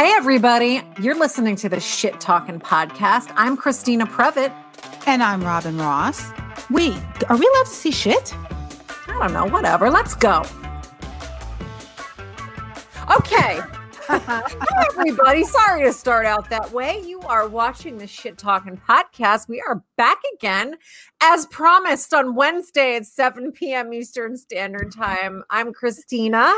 Hey, everybody. You're listening to the Shit Talking Podcast. I'm Christina Previtt. And I'm Robin Ross. Wait, are we allowed to see shit? I don't know. Whatever. Let's go. Okay. Hi, everybody. Sorry to start out that way. You are watching the Shit Talking Podcast. We are back again, as promised, on Wednesday at 7 p.m. Eastern Standard Time. I'm Christina.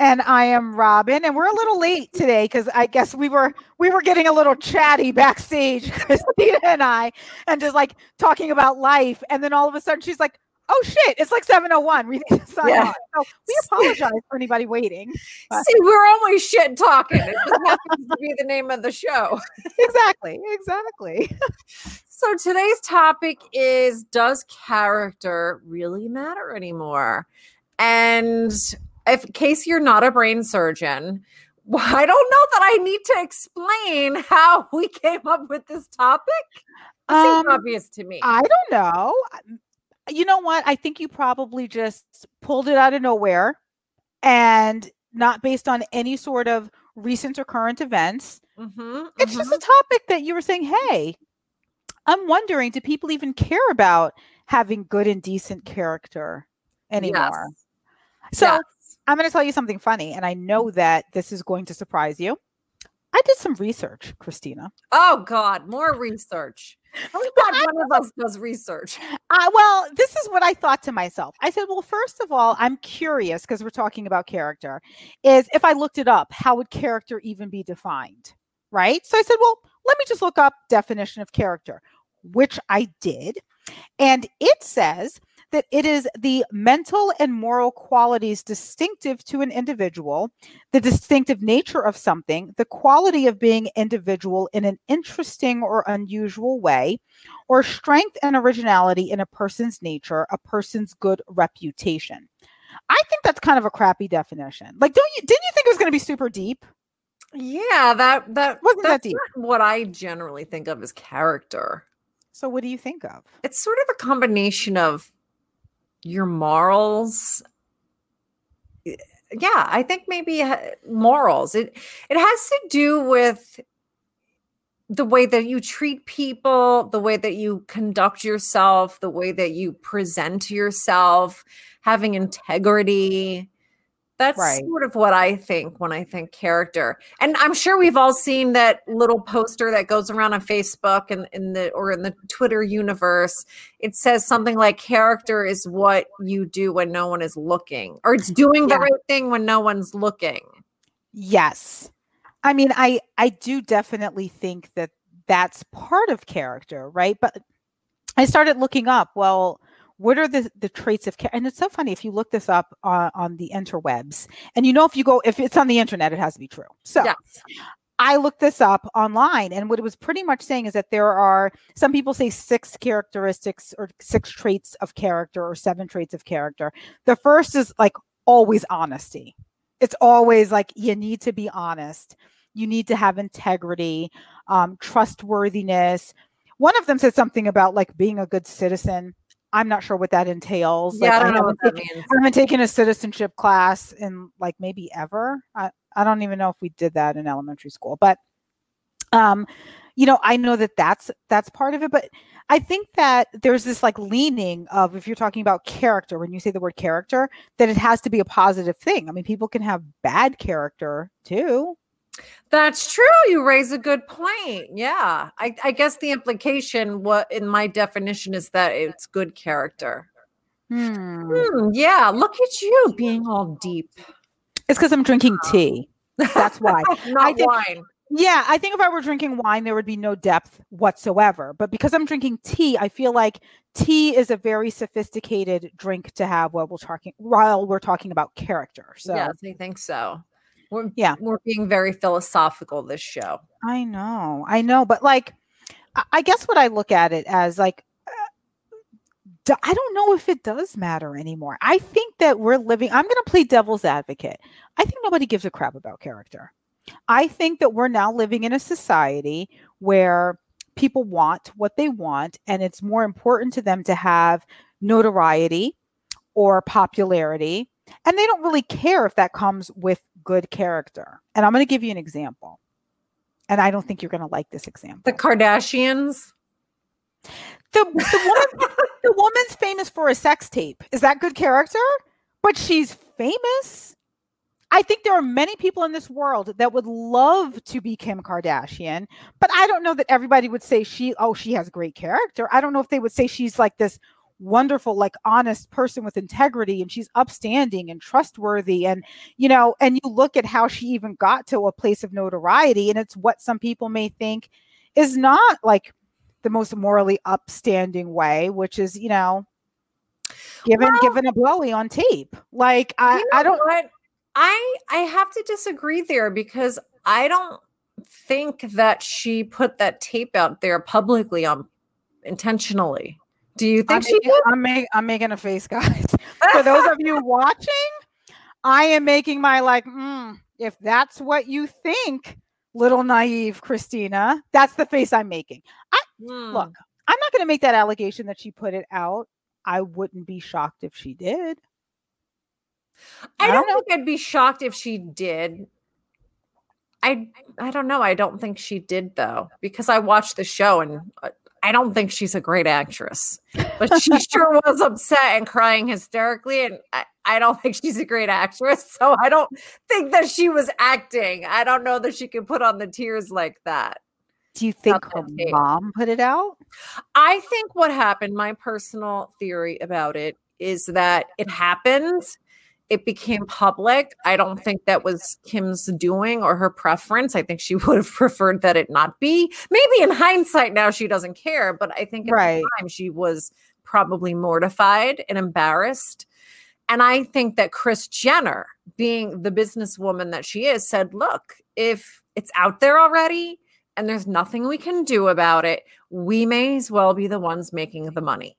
And I am Robin, and we're a little late today because I guess we were we were getting a little chatty backstage, Christina and I, and just like talking about life. And then all of a sudden, she's like, "Oh shit, it's like seven oh one. We need to sign Yeah. on." So we apologize for anybody waiting. But- See, we're always shit talking. It just happens to be the name of the show. exactly, exactly. So today's topic is Does character really matter anymore? And if in case you're not a brain surgeon, I don't know that I need to explain how we came up with this topic. It Um, obvious to me. I don't know. You know what? I think you probably just pulled it out of nowhere and not based on any sort of recent or current events. Mhm, It's mhm. just a topic that you were saying, hey, I'm wondering, do people even care about having good and decent character anymore? Yes, So yes. I'm going to tell you something funny, and I know that this is going to surprise you. I did some research, Christina. Oh God, more research. Only God one of us does research. Uh, well, this is what I thought to myself. I said, well, first of all, I'm curious because we're talking about character. Is if I looked it up, how would character even be defined? Right. So I said, well, let me just look up definition of character, which I did. And it says that it is the mental and moral qualities distinctive to an individual, the distinctive nature of something, the quality of being individual in an interesting or unusual way, or strength and originality in a person's nature, a person's good reputation. I think that's kind of a crappy definition. Like, don't you didn't you think it was going to be super deep? Yeah, that that Wasn't that deep? what I generally think of as character. So what do you think of? it's sort of a combination of your morals eh, yeah i think maybe uh, morals. It it has to do with the way that you treat people the way that you conduct yourself the way that you present yourself having integrity that's Right. sort of what I think when I think character. And I'm sure we've all seen that little poster that goes around on Facebook and in the or in the Twitter universe. It says something like character is what you do when no one is looking, or it's doing the Yeah. right thing when no one's looking. Yes. I mean, I I do definitely think that that's part of character, right? But I started looking up, well, what are the the traits of character? And it's so funny if you look this up on, on the interwebs, and you know if you go if it's on the internet, it has to be true. So yes. I looked this up online, and what it was pretty much saying is that there are some people say six characteristics or six traits of character or seven traits of character. The first is like always honesty. It's always like you need to be honest. You need to have integrity, um, trustworthiness. One of them said something about like being a good citizen. I'm not sure what that entails. Yeah, Like, I don't know haven't what that taken- means. I haven't taken a citizenship class in like maybe ever. I, I don't even know if we did that in elementary school, but um, you know, I know that that's that's part of it. But I think that there's this like leaning of if you're talking about character, when you say the word character, that it has to be a positive thing. I mean, people can have bad character too. That's true. You raise a good point. Yeah. I, I guess the implication what in my definition is that it's good character. Hmm. Hmm, yeah, look at you being all deep. It's because I'm drinking tea. That's why. Not think- wine. Yeah, I think if I were drinking wine, there would be no depth whatsoever. But because I'm drinking tea, I feel like tea is a very sophisticated drink to have while we're talking while we're talking about character. So yes, I think so. We're, Yeah. we're being very philosophical this show. I know, I know, but like, I- guess what I look at it as like, uh, I don't know if it does matter anymore. I think that we're living. I'm going to play devil's advocate. I think nobody gives a crap about character. I think that we're now living in a society where people want what they want, and it's more important to them to have notoriety or popularity. And they don't really care if that comes with good character. And I'm going to give you an example. and I don't think you're going to like this example. The Kardashians. The, the woman, the woman's famous for a sex tape. Is that good character? But she's famous. I think there are many people in this world that would love to be Kim Kardashian, but I don't know that everybody would say she, oh, she has great character. I don't know if they would say she's like this wonderful, like honest person with integrity and she's upstanding and trustworthy. And, you know, and you look at how she even got to a place of notoriety, and it's what some people may think is not like the most morally upstanding way, which is, you know, given well, given a blowy on tape. Like I, you know I don't what? I I have to disagree there because I don't think that she put that tape out there publicly on intentionally. Do you think I'm she making, I'm, make, I'm making a face, guys. For those of you watching, I am making my like, mm, if that's what you think, little naive Christina, that's the face I'm making. I mm. look, I'm not going to make that allegation that she put it out. I wouldn't be shocked if she did. I, I don't, don't think I'd be shocked if she did. I I don't know. I don't think she did though because I watched the show and uh, I don't think she's a great actress. But she sure was upset and crying hysterically and I, I don't think she's a great actress. So I don't think that she was acting. I don't know that she could put on the tears like that. Do you think her mom put it out? I think what happened, my personal theory about it is that it happened it became public. I don't think that was Kim's doing or her preference. I think she would have preferred that it not be. Maybe in hindsight now she doesn't care, but I think at right. the time she was probably mortified and embarrassed. And I think that Kris Jenner, being the businesswoman that she is, said, look, if it's out there already and there's nothing we can do about it, we may as well be the ones making the money.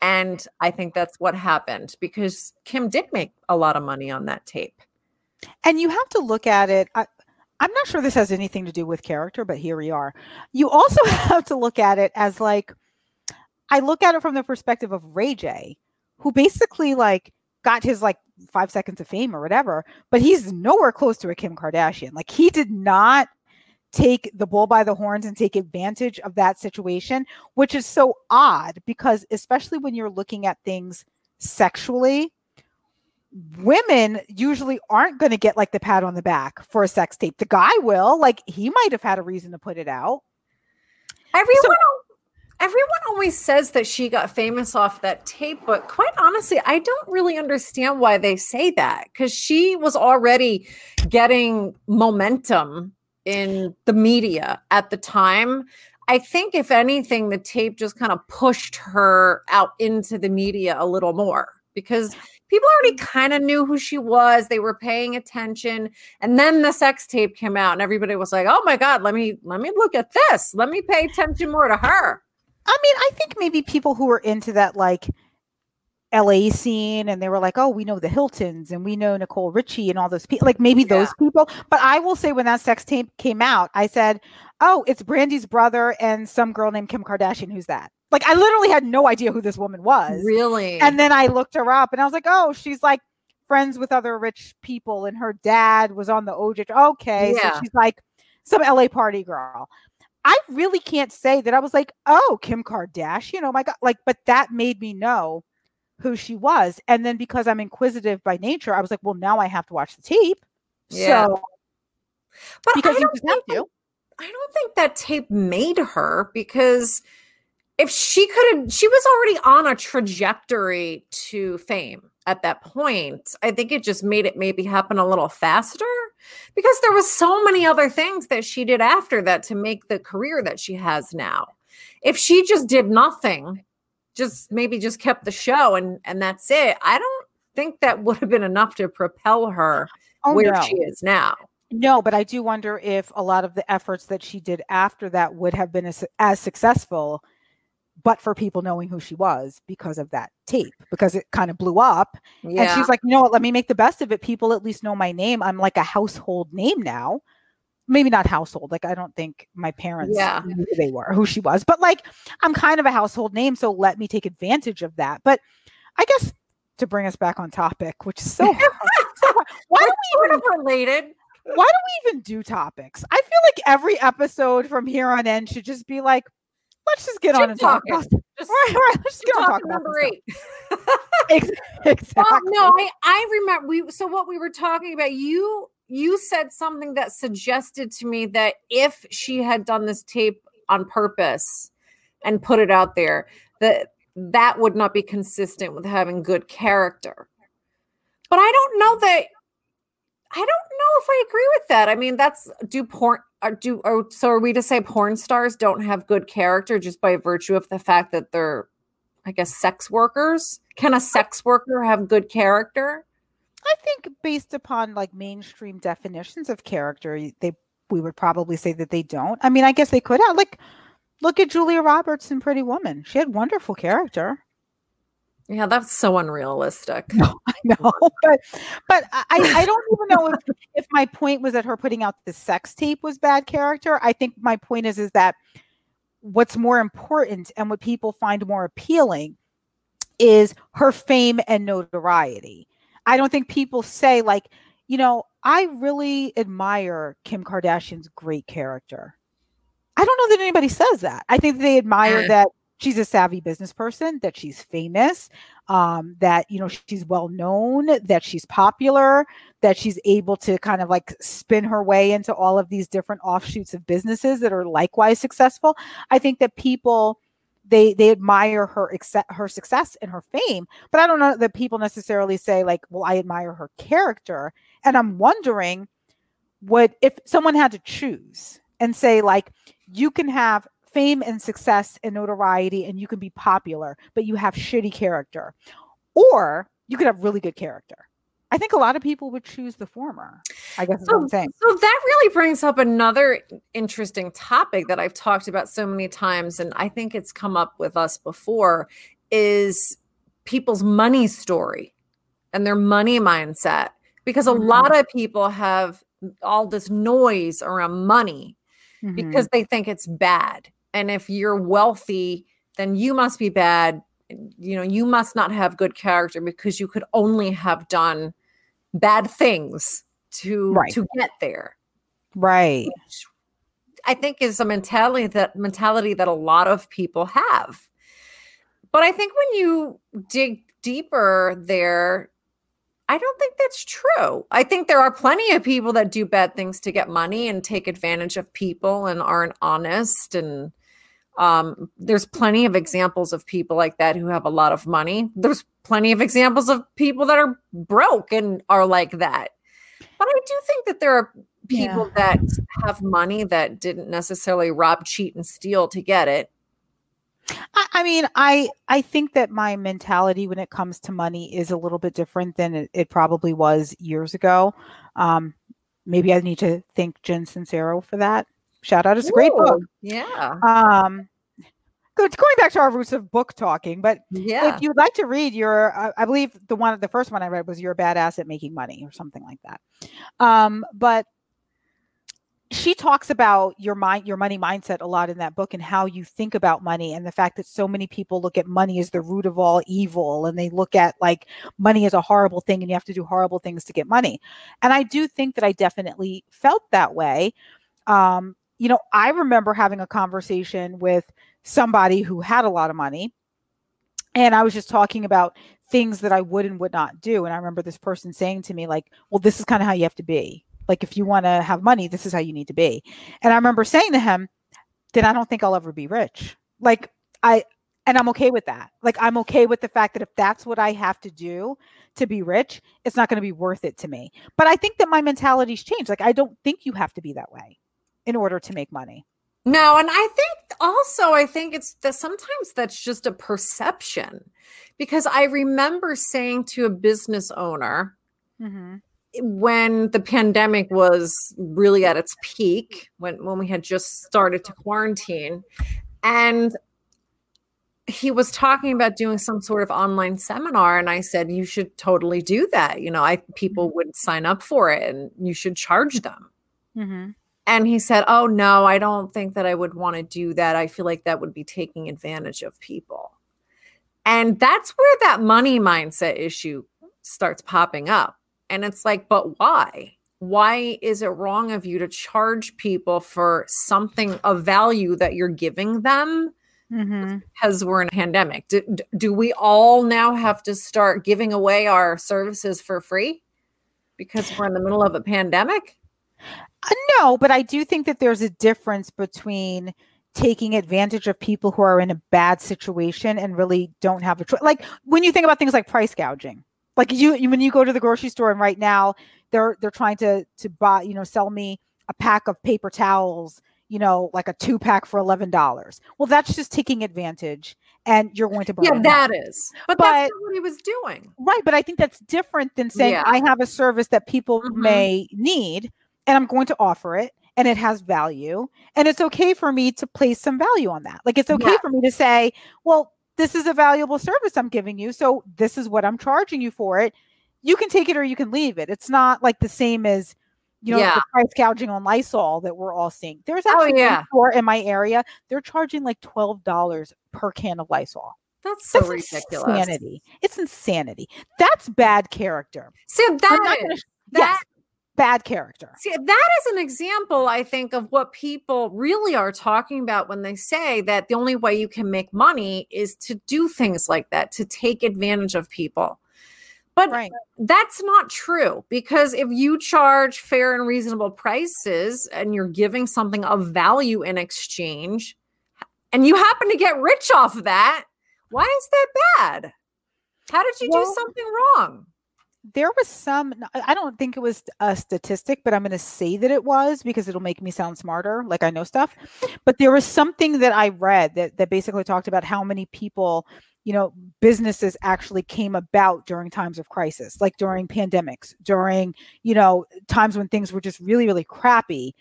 And I think that's what happened because Kim did make a lot of money on that tape. And you have to look at it. I, I'm not sure this has anything to do with character, but here we are. You also have to look at it as like, I look at it from the perspective of Ray J, who basically like got his like five seconds of fame or whatever, but he's nowhere close to a Kim Kardashian. Like he did not take the bull by the horns and take advantage of that situation, which is so odd because, especially when you're looking at things sexually, women usually aren't going to get like the pat on the back for a sex tape. The guy will, like, he might have had a reason to put it out. Everyone. So, everyone always says that she got famous off that tape, but quite honestly, I don't really understand why they say that because she was already getting momentum in the media at the time. I think, if anything, the tape just kind of pushed her out into the media a little more because people already mm. kind of knew who she was. They were paying attention. And then the sex tape came out and everybody was like, "Oh my god, let me let me look at this. Let me pay attention more to her." I mean, I think maybe people who were into that like LA scene and they were like, oh, we know the Hiltons and we know Nicole Richie and all those people, like maybe yeah. those people. But I will say, when that sex tape came out, I said, oh, it's Brandy's brother and some girl named Kim Kardashian. Who's that? Like, I literally had no idea who this woman was. Really? And then I looked her up and I was like, oh, she's like friends with other rich people and her dad was on the OJ. Okay. Yeah. So she's like some LA party girl. I really can't say that I was like, oh, Kim Kardashian. Oh my God. Like, but that made me know who she was. And then because I'm inquisitive by nature, I was like, well, now I have to watch the tape. Yeah. So, but because I don't, think, that, I don't think that tape made her because if she could have, she was already on a trajectory to fame at that point. I think it just made it maybe happen a little faster because there was so many other things that she did after that to make the career that she has now. If she just did nothing just maybe just kept the show and and that's it. I don't think that would have been enough to propel her oh, where no. she is now. No, but I do wonder if a lot of the efforts that she did after that would have been as, as successful, but for people knowing who she was because of that tape, because it kind of blew up. Yeah. And she's like, you know what, let me make the best of it. People at least know my name. I'm like a household name now maybe not household. Like I don't think my parents yeah. knew who they were, who she was. But like I'm kind of a household name, so let me take advantage of that. But I guess to bring us back on topic, which is so, so why are we even related? why do we even do topics? I feel like every episode from here on end should just be like, let's just get on and talk about just, right, right. Let's get on talk about number eight. exactly. Well, no, I, I remember we so what we were talking about, you you said something that suggested to me that if she had done this tape on purpose and put it out there, that that would not be consistent with having good character. But I don't know that I don't know if I agree with that. I mean, that's do porn are do or so are we to say porn stars don't have good character just by virtue of the fact that they're I guess sex workers? Can a sex worker have good character? I think based upon like mainstream definitions of character, they we would probably say that they don't. I mean, I guess they could have like look at Julia Roberts in Pretty Woman. She had wonderful character. Yeah, that's so unrealistic. No, I know, but but I, I don't even know if, if my point was that her putting out the sex tape was bad character. I think my point is is that what's more important and what people find more appealing is her fame and notoriety. I don't think people say like, you know, I really admire Kim Kardashian's great character. I don't know that anybody says that. I think they admire that she's a savvy business person, that she's famous, um, that you know she's well known, that she's popular, that she's able to kind of like spin her way into all of these different offshoots of businesses that are likewise successful. I think that people they they admire her her success and her fame, but I don't know that people necessarily say like, "Well, I admire her character." And I'm wondering what if someone had to choose and say like, you can have fame and success and notoriety and you can be popular, but you have shitty character. Or you could have really good character. I think a lot of people would choose the former. I guess so, I'm saying. So that really brings up another interesting topic that I've talked about so many times, and I think it's come up with us before, is people's money story and their money mindset. Because a mm-hmm. lot of people have all this noise around money mm-hmm. because they think it's bad and if you're wealthy then you must be bad you know you must not have good character because you could only have done bad things to right. to get there right Which i think is a mentality that mentality that a lot of people have but i think when you dig deeper there I don't think that's true. I think there are plenty of people that do bad things to get money and take advantage of people and aren't honest and um, there's plenty of examples of people like that who have a lot of money. There's plenty of examples of people that are broke and are like that. But I do think that there are people yeah. that have money that didn't necessarily rob, cheat, and steal to get it. I, I mean, I I think that my mentality when it comes to money is a little bit different than it, it probably was years ago. Um, maybe I need to thank Jen Sincero for that. Shout out! It's a great book. Yeah. Um, going back to our roots of book talking, but yeah, if you'd like to read your, I, I believe the one, the first one I read was "You're a Badass at Making Money" or something like that. Um, but she talks about your mind your money mindset a lot in that book and how you think about money and the fact that so many people look at money as the root of all evil and they look at like money as a horrible thing and you have to do horrible things to get money and i do think that i definitely felt that way um, you know, I remember having a conversation with somebody who had a lot of money. And I was just talking about things that I would and would not do. And I remember this person saying to me, like, well, this is kind of how you have to be. Like, if you want to have money, this is how you need to be. And I remember saying to him, then I don't think I'll ever be rich. Like, I, and I'm okay with that. Like, I'm okay with the fact that if that's what I have to do to be rich, it's not going to be worth it to me. But I think that my mentality's changed. Like, I don't think you have to be that way in order to make money. No, and I think also I think it's that sometimes that's just a perception because I remember saying to a business owner mm-hmm. when the pandemic was really at its peak, when when we had just started to quarantine, and he was talking about doing some sort of online seminar and i said you should totally do that you know i people mm-hmm. would sign up for it and you should charge them mm-hmm. And he said, Oh, no, I don't think that I would want to do that. I feel like that would be taking advantage of people. And that's where that money mindset issue starts popping up. And it's like, But why? why is it wrong of you to charge people for something of value that you're giving them Mhm. because we're in a pandemic do, do we all now have to start giving away our services for free because we're in the middle of a pandemic no, but I do think that there's a difference between taking advantage of people who are in a bad situation and really don't have a choice. Like when you think about things like price gouging, like you, you when you go to the grocery store and right now they're they're trying to to buy you know sell me a pack of paper towels, you know, like a two pack for eleven dollars. Well, that's just taking advantage, and you're going to burn. yeah that is but, But- that's not what he was doing Right, but I think that's different than saying Yeah. I have a service that people Mhm. may need and I'm going to offer it and it has value and it's okay for me to place some value on that. Like it's okay Yeah. for me to say, well, this is a valuable service I'm giving you, so this is what I'm charging you for it. You can take it or you can leave it. It's not like the same as you know Yeah. the price gouging on Lysol that we're all seeing. There's Oh, actually yeah. a store in my area. They're charging like twelve dollars per can of Lysol. that's so That's ridiculous insanity. It's insanity. That's bad character. see I'm that not gonna- that yes, bad character. See, that is an example, I think, of what people really are talking about when they say that the only way you can make money is to do things like that, to take advantage of people. But Right. that's not true because if you charge fair and reasonable prices and you're giving something of value in exchange and you happen to get rich off of that, why is that bad? How did you Well- do something wrong? There was some, i don't think it was a statistic, but I'm going to say that it was because it'll make me sound smarter, like I know stuff. But there was something that I read that, that basically talked about how many people, you know, businesses actually came about during times of crisis, like during pandemics, during, you know, times when things were just really, really crappy.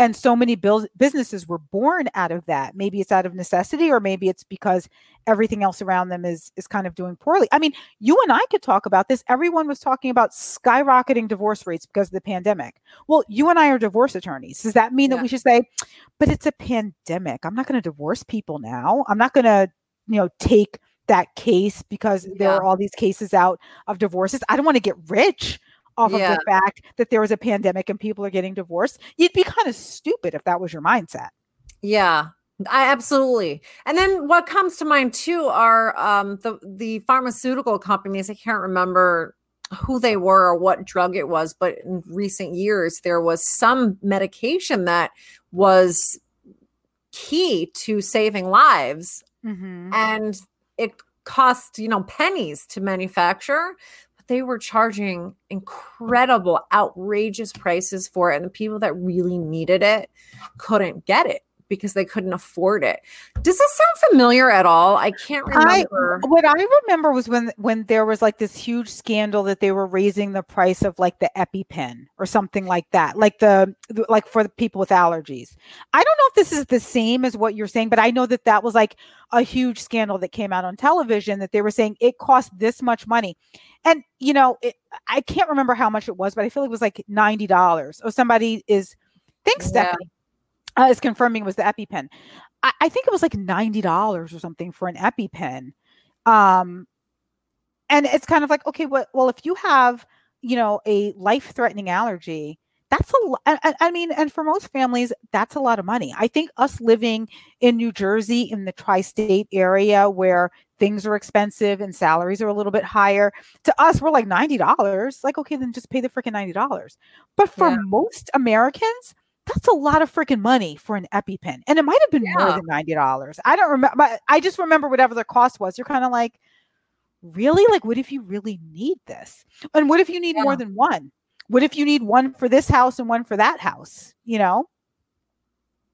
And so many build, businesses were born out of that. Maybe it's out of necessity, or maybe it's because everything else around them is is kind of doing poorly. I mean, you and I could talk about this. Everyone was talking about skyrocketing divorce rates because of the pandemic. Well, you and I are divorce attorneys. Does that mean Yeah. that we should say, but it's a pandemic? I'm not going to divorce people now. I'm not going to, you know, take that case because there are all these cases out of divorces. I don't want to get rich off Yeah. of the fact that there was a pandemic and people are getting divorced. You'd be kind of stupid if that was your mindset. Yeah, I absolutely. And then what comes to mind too are um, the the pharmaceutical companies. I can't remember who they were or what drug it was, but in recent years there was some medication that was key to saving lives, Mm-hmm. and it cost you know pennies to manufacture. They were charging incredible, outrageous prices for it, and the people that really needed it couldn't get it because they couldn't afford it. Does this sound familiar at all? I can't I- remember. What I remember was when when there was like this huge scandal that they were raising the price of like the EpiPen or something like that, like the like for the people with allergies. I don't know if this is the same as what you're saying, but I know that that was like a huge scandal that came out on television that they were saying it cost this much money, and you know it, I can't remember how much it was, but I feel like it was like ninety dollars. Or somebody is thanks Yeah. Stephanie uh, is confirming was the EpiPen. I, I think it was like ninety dollars or something for an EpiPen. Um, and it's kind of like, okay, well, well, if you have, you know, a life-threatening allergy, that's a lot. I, I mean, and for most families, that's a lot of money. I think us living in New Jersey, in the tri-state area, where things are expensive and salaries are a little bit higher, to us, we're like ninety dollars. Like, okay, then just pay the freaking ninety dollars. But for Yeah. most Americans, that's a lot of freaking money for an EpiPen. And it might have been more than $90. I don't remember. I just remember whatever the cost was. You're kind of like, really? Like, what if you really need this? And what if you need more than one? What if you need one for this house and one for that house? You know?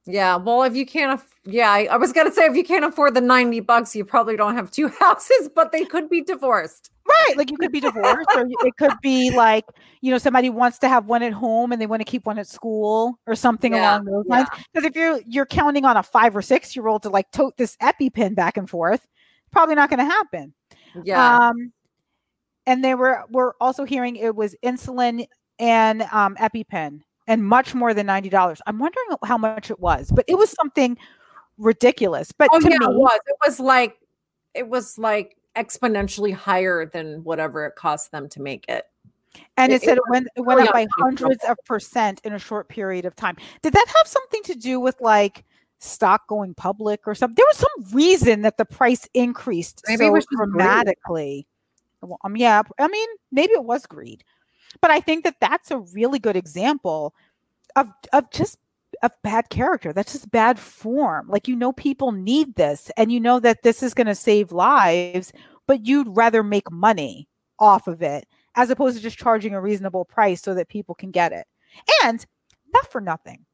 Yeah, well, if you can't, aff- yeah, I, I was gonna say if you can't afford the ninety bucks, you probably don't have two houses, but they could be divorced. Right. Like you could be divorced, or it could be like, you know, somebody wants to have one at home and they want to keep one at school or something Yeah, along those lines. Because if you're you're counting on a five or six year old to like tote this EpiPen back and forth, probably not going to happen. Yeah, Um, and they were we're also hearing it was insulin and um, EpiPen, and much more than ninety dollars. I'm wondering how much it was, but it was something ridiculous. But oh to yeah, me, it was. It was like, it was like exponentially higher than whatever it cost them to make it. And it, It- said it went it went really up by hundreds of percent in a short period of time. Did that have something to do with like stock going public or something? There was some reason that the price increased Maybe it so was just greed. dramatically. Well, um, yeah, I mean, maybe it was greed, but I think that that's a really good example of of just of bad character. That's just bad form. Like you know, people need this, and you know that this is going to save lives, but you'd rather make money off of it as opposed to just charging a reasonable price so that people can get it. And not for nothing.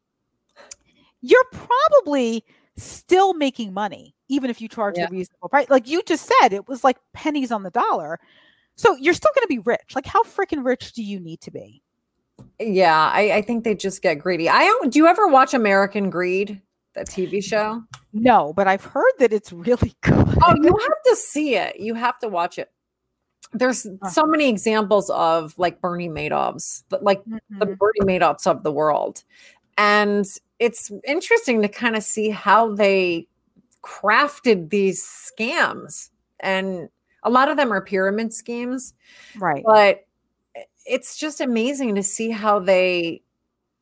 You're probably still making money even if you charge Yeah. a reasonable price. Like you just said, it was like pennies on the dollar. So you're still going to be rich. Like how freaking rich do you need to be? Yeah, I, I think they just get greedy. I don't. Do you ever watch American Greed, that TV show? No, but I've heard that it's really good. Oh, you have to see it. You have to watch it. There's so many examples of like Bernie Madoffs, but like the Mhm. Bernie Madoffs of the world. And it's interesting to kind of see how they crafted these scams. And a lot of them are pyramid schemes, Right. but it's just amazing to see how they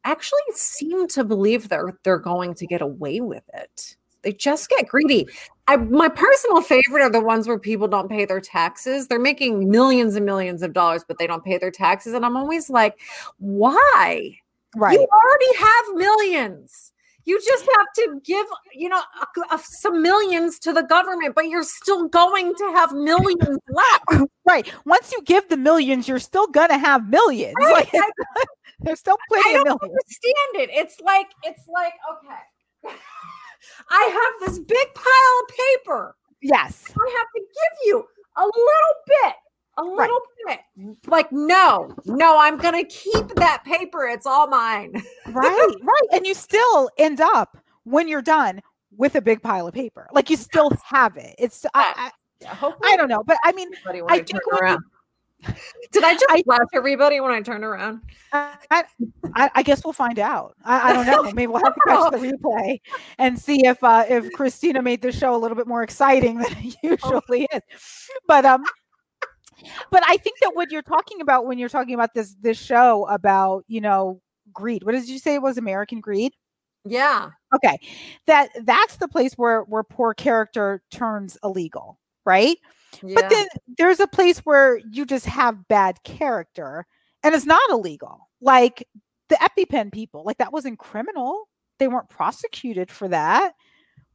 actually seem to believe they're they're going to get away with it. They just get greedy. I, my personal favorite are the ones where people don't pay their taxes. They're making millions and millions of dollars, but they don't pay their taxes. And I'm always like, why? Right. You already have millions. You just have to give, you know, a- a- some millions to the government, but you're still going to have millions left. Right. Once you give the millions, you're still gonna have millions. Right? Like there's still plenty I of don't millions. understand it. It's like it's like okay. I have this big pile of paper. Yes. I have to give you a little bit, a little bit. Like no, no, I'm gonna keep that paper. It's all mine. Right. Right. And you still end up when you're done with a big pile of paper. Like you still have it. It's I, I, I don't know, but I mean, I think you- Did I just I- flash everybody when I turn around? I, I, I guess we'll find out. I, I don't know. Maybe we'll have to catch the replay and see if uh, if Christina made the show a little bit more exciting than it usually is. But um, but I think that what you're talking about when you're talking about this this show about you know greed. What did you say it was? American greed. Yeah. Okay, that that's the place where where poor character turns illegal, right? yeah. But then there's a place where you just have bad character and it's not illegal. Like the EpiPen people, like that wasn't criminal. They weren't prosecuted for that,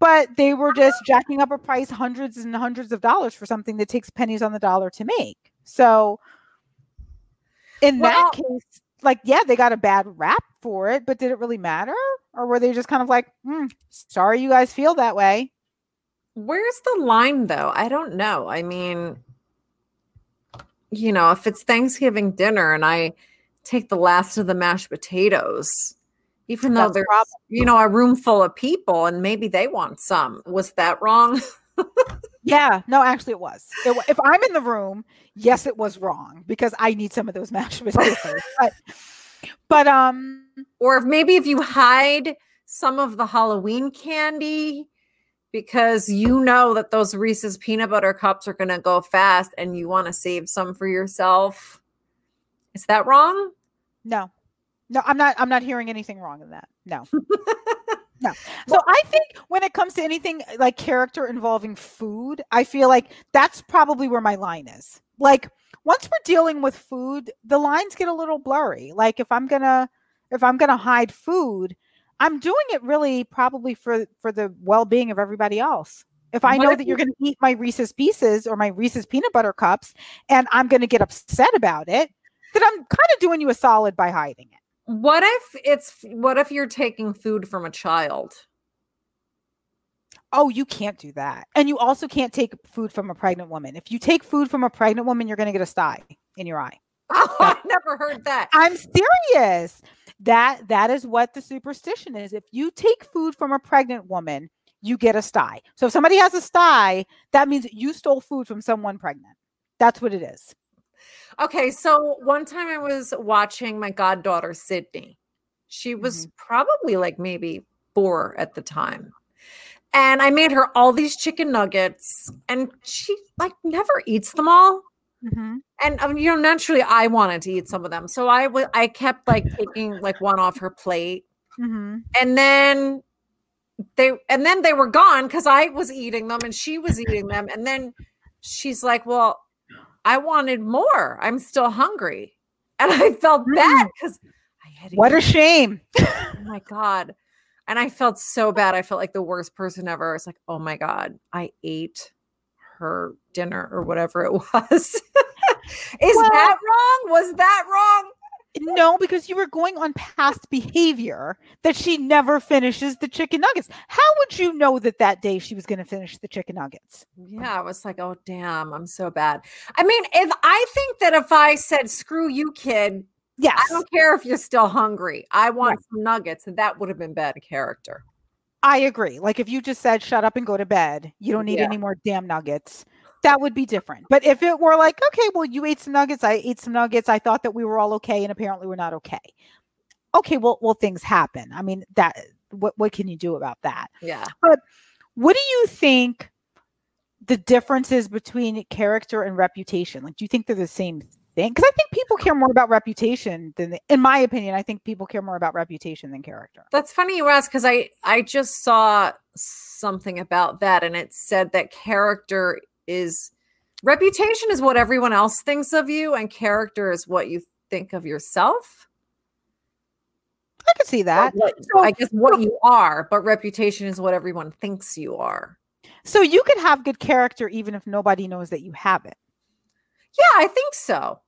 but they were just jacking up a price hundreds and hundreds of dollars for something that takes pennies on the dollar to make. So in Well- that case, like, yeah, they got a bad rap for it, but did it really matter? Or were they just kind of like, "Hmm, sorry you guys feel that way? Where's the line though? I don't know. I mean, you know, if it's Thanksgiving dinner and I take the last of the mashed potatoes, even though there's, problem. you know, a room full of people and maybe they want some. Was that wrong? Yeah, no, actually, it was. It, if I'm in the room, yes, it was wrong because I need some of those mashed potatoes. but, but um, or if maybe if you hide some of the Halloween candy because you know that those Reese's peanut butter cups are going to go fast and you want to save some for yourself. Is that wrong? no, no, I'm not. I'm not hearing anything wrong in that. No, no. So I think when it comes to anything uh, like character involving food, I feel like that's probably where my line is. Like once we're dealing with food, the lines get a little blurry. Like if I'm gonna if I'm gonna hide food, I'm doing it really probably for for the well-being of everybody else. If I What know if that you're going to eat my Reese's Pieces or my Reese's peanut butter cups, and I'm going to get upset about it, then I'm kind of doing you a solid by hiding it. What if it's what if you're taking food from a child? Oh, you can't do that. And you also can't take food from a pregnant woman. If you take food from a pregnant woman, you're going to get a sty in your eye. Oh, I never heard that. I'm serious. That that is what the superstition is. If you take food from a pregnant woman, you get a sty. So if somebody has a sty, that means you stole food from someone pregnant. That's what it is. Okay, so one time I was watching my goddaughter Sydney. She was probably like maybe four at the time. And I made her all these chicken nuggets, and she like never eats them all. Mhm. And um, you know, naturally, I wanted to eat some of them, so I wa- I kept like taking like one off her plate, Mhm. and then they and then they were gone because I was eating them and she was eating them, and then she's like, "Well, I wanted more. I'm still hungry," and I felt hmm. bad because I had What a shame. oh my god. And i felt so bad. I felt like the worst person ever. It's like oh my god i ate her dinner or whatever it was. Is Well- that wrong? Was that wrong No, because you were going on past behavior that she never finishes the chicken nuggets. How would you know that that day she was going to finish the chicken nuggets? yeah i was like oh damn i'm so bad i mean if i think that if i said screw you kid Yes. i don't care if you're still hungry i want Right. some nuggets and that would have been bad character I agree. Like if you just said shut up and go to bed, you don't need Yeah. any more damn nuggets. That would be different. But if it were like, okay, well, you ate some nuggets, I ate some nuggets, I thought that we were all okay, and apparently we're not okay. Okay, well, well, things happen. I mean, that what what can you do about that? yeah But What do you think the differences between character and reputation? Like, do you think they're the same thing? Because I think people care more about reputation than, they, in my opinion, I think people care more about reputation than character. That's funny you ask because I I just saw something about that and it said that character is reputation is what everyone else thinks of you and character is what you think of yourself. I could see that. what- So- I guess what you are, but reputation is what everyone thinks you are. So you could have good character even if nobody knows that you have it. Yeah, I think so.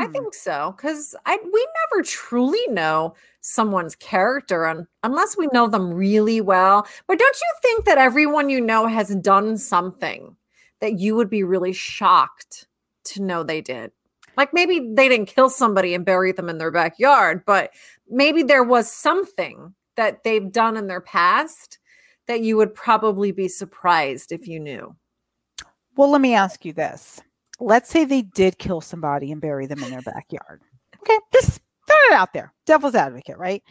I Hmm. think so because I we never truly know someone's character un, unless we know them really well. But don't you think that everyone you know has done something that you would be really shocked to know they did? Like maybe they didn't kill somebody and bury them in their backyard, but maybe there was something that they've done in their past that you would probably be surprised if you knew. Well, let me ask you this. Let's say they did kill somebody and bury them in their backyard. Okay, just throw it out there. Devil's advocate, right?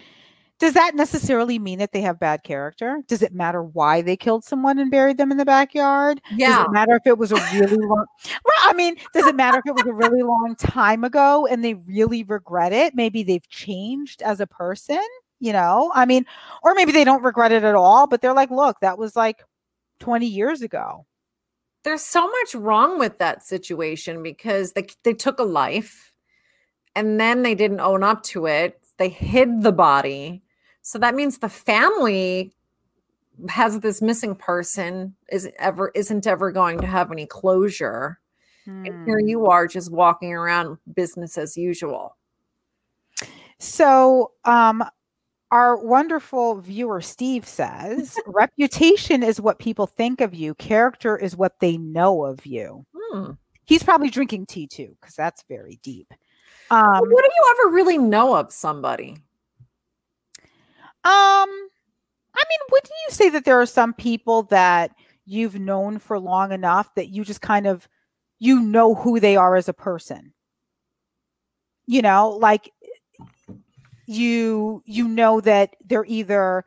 Does that necessarily mean that they have bad character? Does it matter why they killed someone and buried them in the backyard? Yeah. Does it matter if it was a really long Well, I mean, does it matter if it was a really long time ago and they really regret it? Maybe they've changed as a person, you know? I mean, or maybe they don't regret it at all, but they're like, look, that was like 20 years ago. There's so much wrong with that situation because they they took a life and then they didn't own up to it. They hid the body. So that means the family has this missing person is ever isn't ever going to have any closure. And here Hmm. you are just walking around business as usual. So, um, our wonderful viewer Steve says, reputation is what people think of you, character is what they know of you. Hmm. He's probably drinking tea too, because that's very deep. Um, what do you ever really know of somebody? um, I mean, wouldn't you say that there are some people that you've known for long enough that you just kind of you know who they are as a person? You know, like you you know that they're either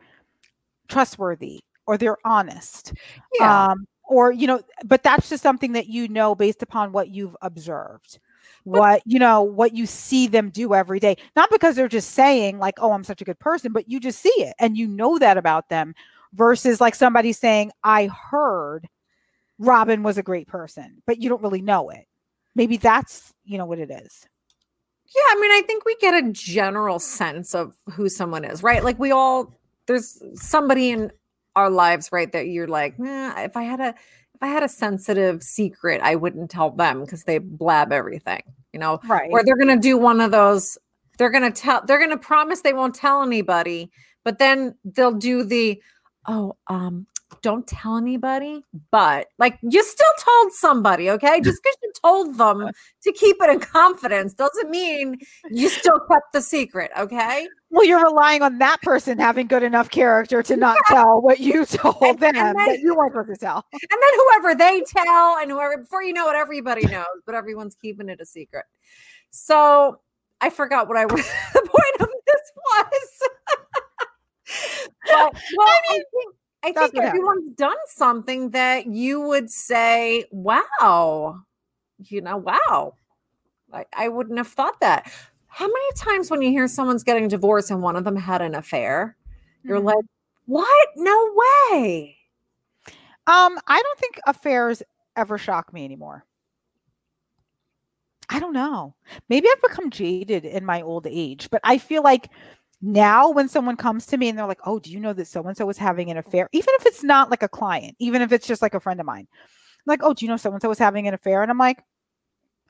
trustworthy or they're honest um or you know but that's just something that you know based upon what you've observed what you know what you see them do every day. Not because they're just saying like oh i'm such a good person but you just see it and you know that about them versus like somebody saying i heard robin was a great person but you don't really know it. Maybe that's you know what it is Yeah, I mean, I think we get a general sense of who someone is, right? Like we all there's somebody in our lives, right, that you're like, nah, if I had a if I had a sensitive secret, I wouldn't tell them because they blab everything, you know, right or they're gonna do one of those, they're gonna tell they're gonna promise they won't tell anybody, but then they'll do the oh, um, don't tell anybody, but like you still told somebody, okay? Just because you told them to keep it in confidence doesn't mean you still kept the secret, okay? well you're relying on that person having good enough character to not tell what you told And- them and then- that you weren't supposed to tell And then whoever they tell, and whoever before you know it, everybody knows, but everyone's keeping it a secret. So I forgot what I was the point of this was. but well, I, think I think everyone's done something that you would say, wow, you know, wow, I, I wouldn't have thought that. How many times when you hear someone's getting divorced and one of them had an affair, you're Mhm. like, what? No way. Um, I don't think affairs ever shock me anymore. I don't know. Maybe I've become jaded in my old age, but I feel like now when someone comes to me and they're like, "Oh, do you know that so and so was having an affair?" Even if it's not like a client, even if it's just like a friend of mine, like, "Oh, do you know so and so was having an affair?" And I'm like,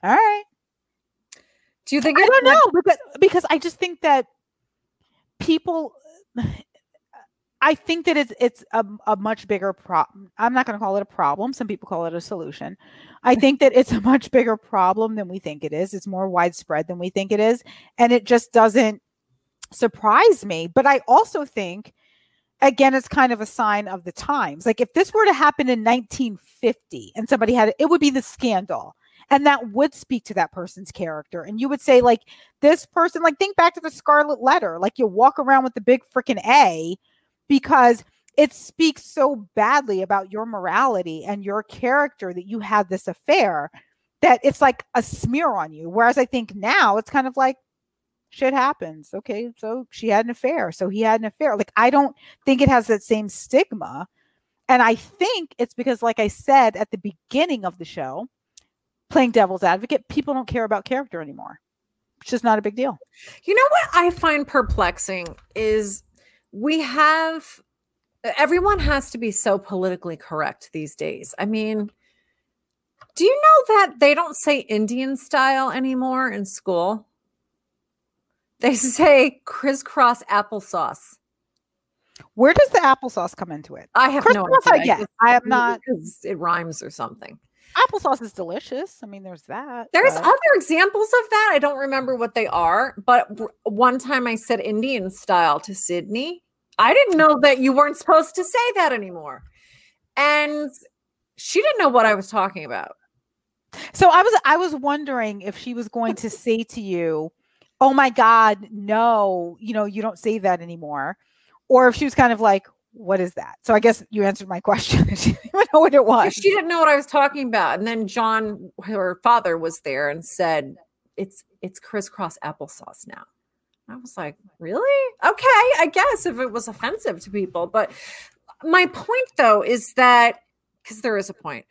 "All right." Do you think I don't know because because I just think that people I think that it's it's a, a much bigger problem. I'm not going to call it a problem. Some people call it a solution. I think that it's a much bigger problem than we think it is. It's more widespread than we think it is, and it just doesn't surprise me. But I also think, again, it's kind of a sign of the times. Like if this were to happen in 1950 and somebody had it, it would be the scandal. And that would speak to that person's character. And you would say, like, this person, like, think back to the Scarlet Letter. Like, you walk around with the big freaking A because it speaks so badly about your morality and your character that you had this affair that it's like a smear on you. Whereas I think now it's kind of like, shit happens. Okay. So she had an affair. So he had an affair. Like, I don't think it has that same stigma. And I think it's because, like I said at the beginning of the show, playing devil's advocate, people don't care about character anymore. It's just not a big deal. You know what I find perplexing is we have everyone has to be so politically correct these days. I mean, do you know that they don't say Indian style anymore in school? They say crisscross applesauce. Where does the applesauce come into it? I have no Crisscross, I idea. get. guess I am not- it rhymes or something. Applesauce is delicious. I mean, there's that. There's but- other examples of that. I don't remember what they are, but one time I said Indian style to Sydney. I didn't know that you weren't supposed to say that anymore. And she didn't know what I was talking about. So I was I was wondering if she was going to say to you, "Oh my god, no, you know, you don't say that anymore." Or if she was kind of like, "What is that?" So I guess you answered my question. she didn't even know what it was. She didn't know what I was talking about. And then John, her father, was there and said, It's it's crisscross applesauce now. I was like, really? Okay, I guess if it was offensive to people. But my point though is that because there is a point,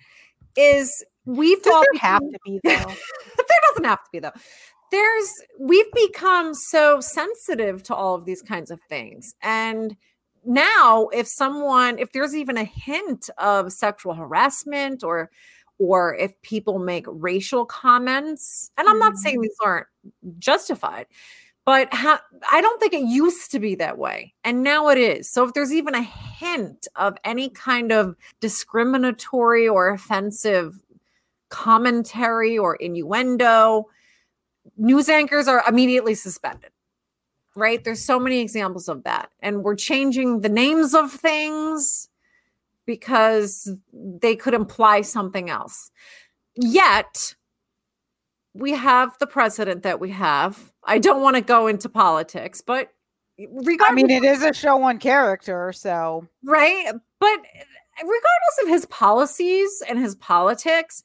is we've Does all there have to be though? there doesn't have to be though there's we've become so sensitive to all of these kinds of things and now if someone if there's even a hint of sexual harassment or or if people make racial comments and i'm not saying Mhm. these aren't justified but ha- i don't think it used to be that way and now it is so if there's even a hint of any kind of discriminatory or offensive commentary or innuendo, news anchors are immediately suspended. Right? There's so many examples of that. And we're changing the names of things because they could imply something else. Yet, we have the president that we have. I don't want to go into politics, but regardless I mean, it is a show on character, so right? But regardless of his policies and his politics,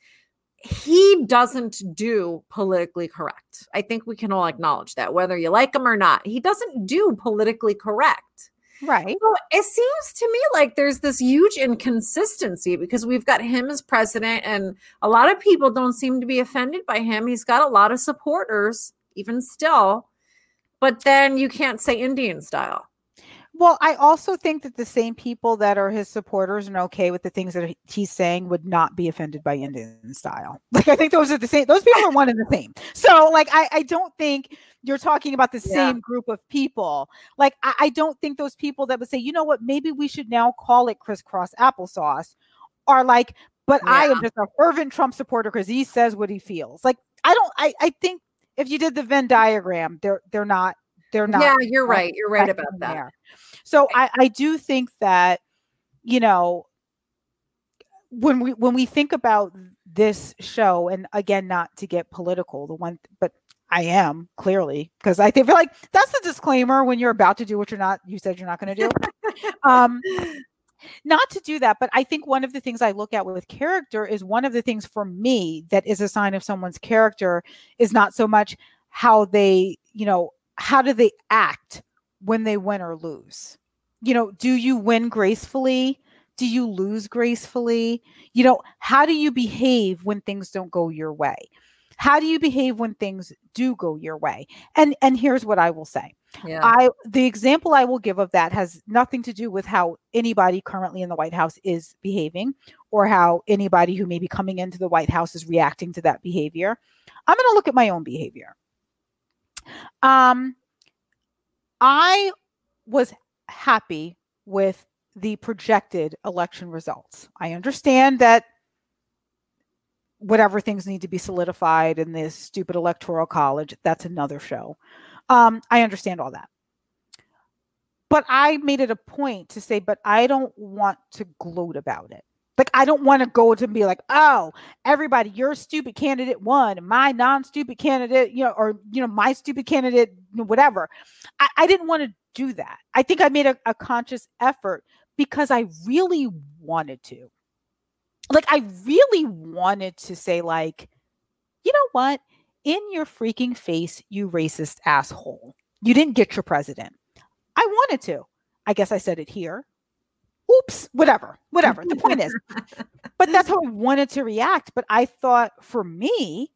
he doesn't do politically correct. I think we can all acknowledge that, whether you like him or not. He doesn't do politically correct. right. So it seems to me like there's this huge inconsistency because we've got him as president, and a lot of people don't seem to be offended by him. He's got a lot of supporters, even still. But then you can't say Indian style. Well, I also think that the same people that are his supporters and okay with the things that he's saying would not be offended by Indian style. Like I think those are the same. Those people are one and the same. So like I, I don't think you're talking about the Yeah. same group of people. Like I, I don't think those people that would say, you know what, maybe we should now call it crisscross applesauce, are like, but I am just a fervent Trump supporter because he says what he feels. Like I don't. I I think if you did the Venn diagram, they're they're not. They're not. yeah, you're right. You're right about that. there. So I, I do think that, you know, when we when we think about this show, and again, not to get political, the one, but I am clearly because I feel like that's the disclaimer when you're about to do what you're not. You said you're not going to do. um, not to do that but i think one of the things i look at with character is one of the things for me that is a sign of someone's character is not so much how they you know how do they act when they win or lose? You know do you win gracefully? Do you lose gracefully? You know how do you behave when things don't go your way? How do you behave when things do go your way? And and here's what i will say. Yeah. i the example i will give of that has nothing to do with how anybody currently in the white house is behaving or how anybody who may be coming into the white house is reacting to that behavior. I'm going to look at my own behavior um i was happy with the projected election results. I understand that whatever things need to be solidified in this stupid electoral college, that's another show. Um, I understand all that. But I made it a point to say, but I don't want to gloat about it. Like, I don't want to go to be like, oh, everybody, your stupid candidate won, my non stupid candidate, you know, or, you know, my stupid candidate, whatever. I, I didn't want to do that. I think I made a, a conscious effort because I really wanted to. Like, I really wanted to say, like, you know what? In your freaking face, you racist asshole. You didn't get your president. I wanted to. I guess I said it here. Oops, whatever, whatever. The point is, but that's how I wanted to react. But I thought for me,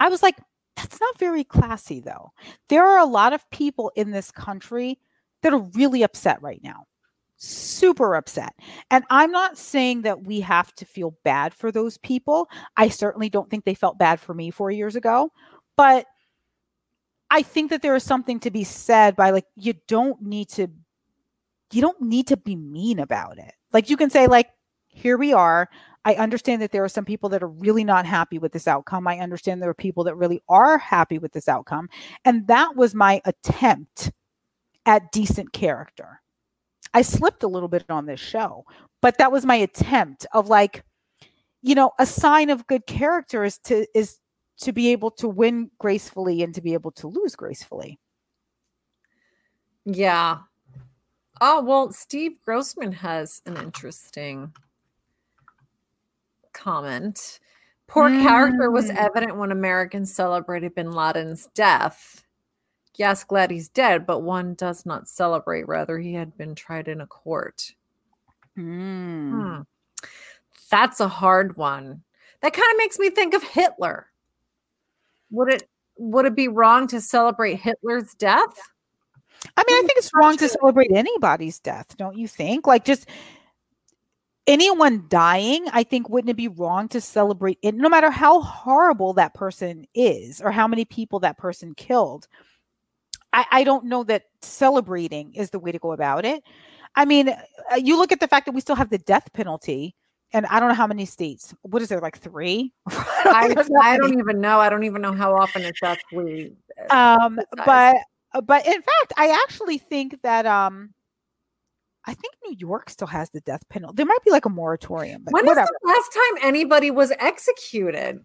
I was like, that's not very classy, though. There are a lot of people in this country that are really upset right now super upset. And I'm not saying that we have to feel bad for those people. I certainly don't think they felt bad for me four years ago. But I think that there is something to be said by like, you don't need to, you don't need to be mean about it. Like, you can say, like, here we are. I understand that there are some people that are really not happy with this outcome. I understand there are people that really are happy with this outcome. And that was my attempt at decent character. I slipped a little bit on this show, but that was my attempt of like, you know, a sign of good character is to is to be able to win gracefully and to be able to lose gracefully. Yeah. Oh, well, Steve Grossman has an interesting comment. Poor mm. character was mm. evident when Americans celebrated bin Laden's death yes, glad he's dead, but one does not celebrate. Rather, he had been tried in a court. Mm. Hmm. That's a hard one. That kind of makes me think of Hitler. Would it would it be wrong to celebrate Hitler's death? I mean, I think it's wrong to celebrate anybody's death, don't you think? Like just anyone dying, I think wouldn't it be wrong to celebrate it no matter how horrible that person is or how many people that person killed? I, I don't know that celebrating is the way to go about it. I mean, uh, you look at the fact that we still have the death penalty, and I don't know how many states. What is there, like three? I, I don't even know. I don't even know how often it's actually. Uh, um, but but in fact, I actually think that um, I think New York still has the death penalty. There might be like a moratorium. But when whatever. the last time anybody was executed?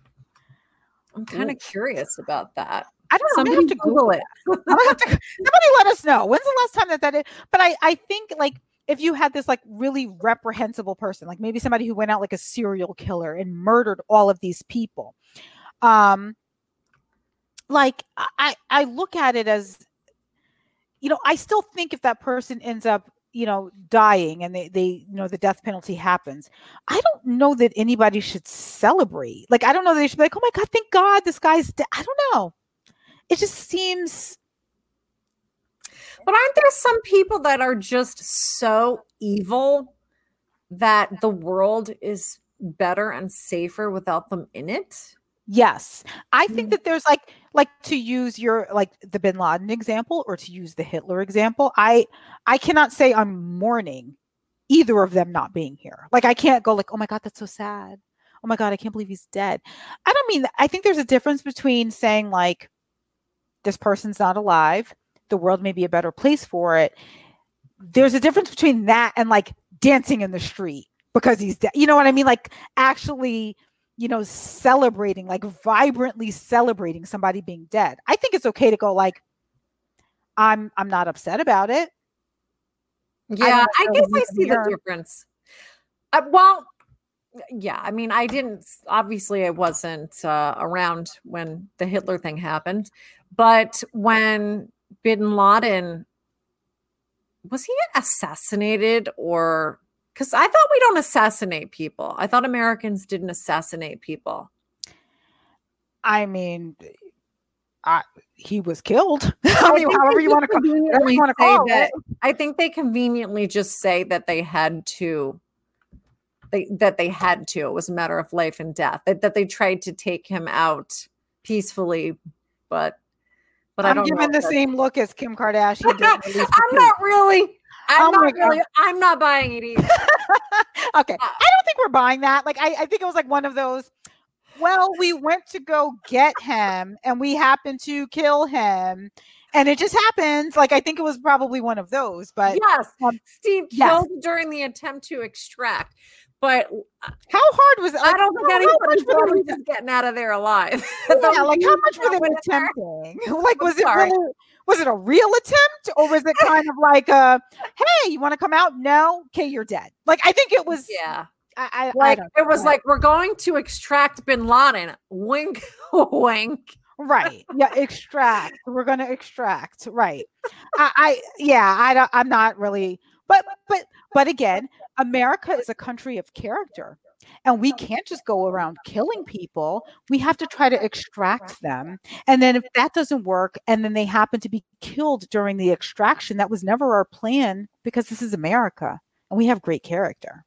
I'm kind of curious about that. I don't know. Somebody have to Google, it. to, somebody let us know. When's the last time that that is? But I, I think like if you had this like really reprehensible person, like maybe somebody who went out like a serial killer and murdered all of these people, um, like I, I look at it as, you know, I still think if that person ends up you know dying and they they you know the death penalty happens i don't know that anybody should celebrate. Like i don't know that they should be like oh my god thank god this guy's dead i don't know. It just seems but aren't there some people that are just so evil that the world is better and safer without them in it yes. I think mm. that there's like like to use your like the bin laden example or to use the hitler example i i cannot say i'm mourning either of them not being here. Like i can't go like oh my god that's so sad. Oh my god i can't believe he's dead. I don't mean that. i think there's a difference between saying like this person's not alive. The world may be a better place for it. There's a difference between that and like dancing in the street because he's dead. You know what i mean? Like actually you know celebrating like vibrantly celebrating somebody being dead i think it's okay to go like i'm i'm not upset about it Yeah, I, I guess I see the difference. Uh, well, yeah, I mean, I didn't obviously I wasn't uh, around when the Hitler thing happened, but when Bin Laden was he assassinated or because I thought we don't assassinate people. I thought Americans didn't assassinate people. I mean, I, he was killed. I mean, however you want to call, you want to call it. I think they conveniently just say that they had to. They, that they had to. It was a matter of life and death. That, that they tried to take him out peacefully, but but I'm giving the same look as Kim Kardashian. I'm not really. I'm oh not really. I'm not buying it either. okay, uh, I don't think we're buying that. Like, I, I think it was like one of those. Well, we went to go get him, and we happened to kill him, and it just happens. Like, I think it was probably one of those. But yes, um, Steve killed yes. during the attempt to extract. But uh, how hard was it? Like, I don't think anybody thought he was getting out of there alive. Yeah, like how much were they attempting? Like, was it really? Was it a real attempt, or was it kind of like a, "Hey, you want to come out? No, okay, you're dead." Like, I think it was. Yeah. I, I like I it was like we're going to extract Bin Laden. Wink, wink. Right. Yeah. Extract. We're going to extract. Right. I, I. Yeah. I. Don't, I'm not really. But. But. But again, America is a country of character. And we can't just go around killing people. We have to try to extract them. And then if that doesn't work, and then they happen to be killed during the extraction, that was never our plan because this is America and we have great character.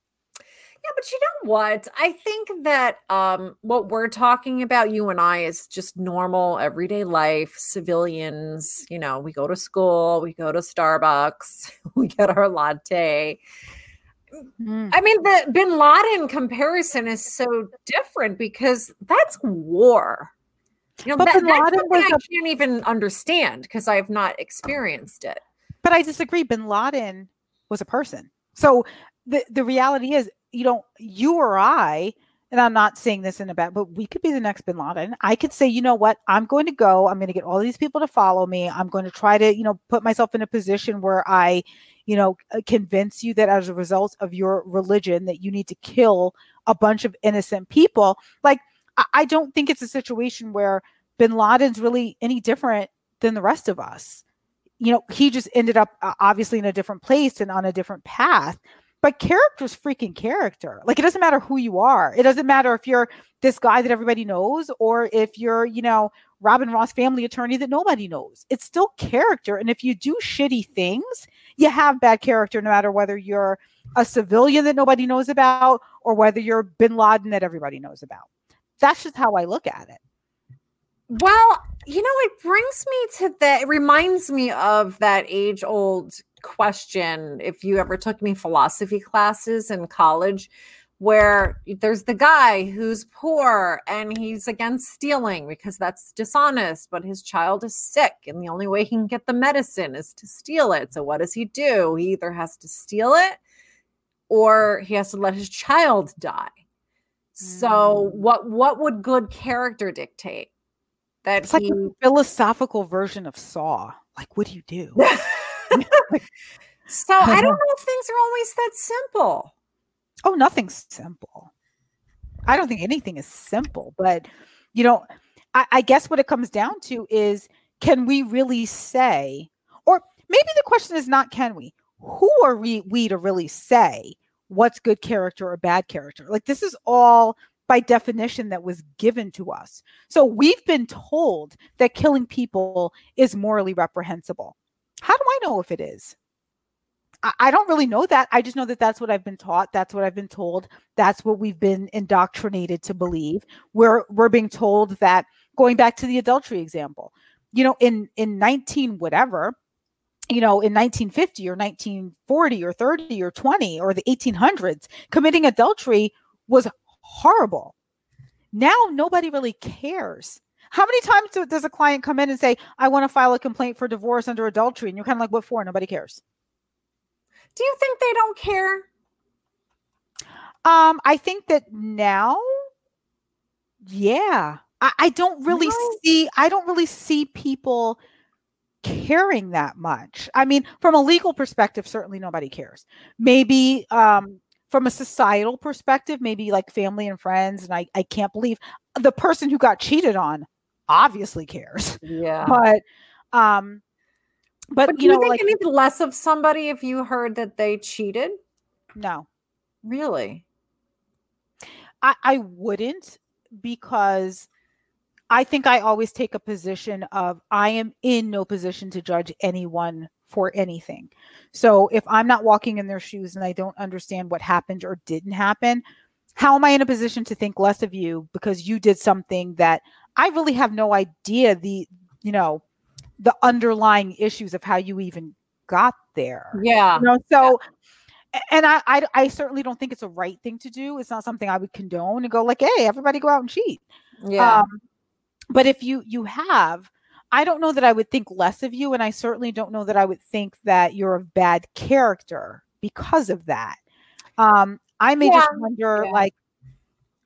Yeah, but you know what? I think that um, what we're talking about, you and I, is just normal everyday life. Civilians, you know, we go to school, we go to Starbucks, we get our latte. Mm. I mean, the Bin Laden comparison is so different because that's war. You know, but that, Bin Laden was I can't even understand because I have not experienced it. But I disagree. Bin Laden was a person. So the the reality is you know, you or I, and I'm not saying this in a bad, but we could be the next bin Laden. I could say, you know what, I'm going to go, I'm going to get all these people to follow me. I'm going to try to, you know, put myself in a position where I, you know, uh, convince you that as a result of your religion that you need to kill a bunch of innocent people. Like, I don't think it's a situation where bin Laden's really any different than the rest of us. You know, he just ended up uh, obviously in a different place and on a different path but character's freaking character. Like it doesn't matter who you are. It doesn't matter if you're this guy that everybody knows or if you're, you know, Robin Ross family attorney that nobody knows. It's still character. And if you do shitty things, you have bad character no matter whether you're a civilian that nobody knows about or whether you're bin Laden that everybody knows about. That's just how I look at it. Well, you know, it brings me to that. It reminds me of that age old question if you ever took me philosophy classes in college where there's the guy who's poor and he's against stealing because that's dishonest, but his child is sick and the only way he can get the medicine is to steal it. So what does he do? He either has to steal it or he has to let his child die. So mm. what what would good character dictate? That it's he... like a philosophical version of Saw. Like, what do you do? so I don't know if things are always that simple. Oh, nothing's simple. I don't think anything is simple, but you know, I, I guess what it comes down to is can we really say, or maybe the question is not can we, who are we, we to really say what's good character or bad character? Like this is all by definition that was given to us. So we've been told that killing people is morally reprehensible. How do I know if it is? I, don't really know that. I just know that that's what I've been taught. That's what I've been told. That's what we've been indoctrinated to believe. We're we're being told that going back to the adultery example, you know, in in 19 whatever, you know, in 1950 or 1940 or 30 or 20 or the 1800s, committing adultery was horrible. Now nobody really cares. How many times does a client come in and say, I want to file a complaint for divorce under adultery? And you're kind of like, what for? Nobody cares. Do you think they don't care? Um, I think that now, yeah. I, I don't really no. see I don't really see people caring that much. I mean, from a legal perspective, certainly nobody cares. Maybe um, from a societal perspective, maybe like family and friends, and I, I can't believe the person who got cheated on obviously cares. Yeah. But um but, But do you you, think like any less of somebody if you heard that they cheated? no, Really? I, I wouldn't because I think I always take a position of I am in no position to judge anyone for anything. So if I'm not walking in their shoes and I don't understand what happened or didn't happen, how am I in a position to think less of you because you did something that I really have no idea the you know the underlying issues of how you even got there. Yeah. You know, so a- and I, I I certainly don't think it's a right thing to do. It's not something I would condone and go like, hey, everybody go out and cheat. Yeah. Um, but if you you have, I don't know that I would think less of you, and I certainly don't know that I would think that you're of bad character because of that. Um, I may just wonder yeah. like